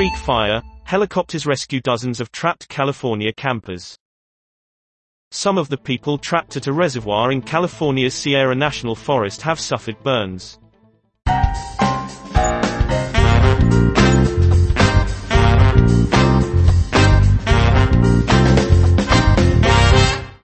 Creek fire, helicopters rescue dozens of trapped California campers. Some of the people trapped at a reservoir in California's Sierra National Forest have suffered burns.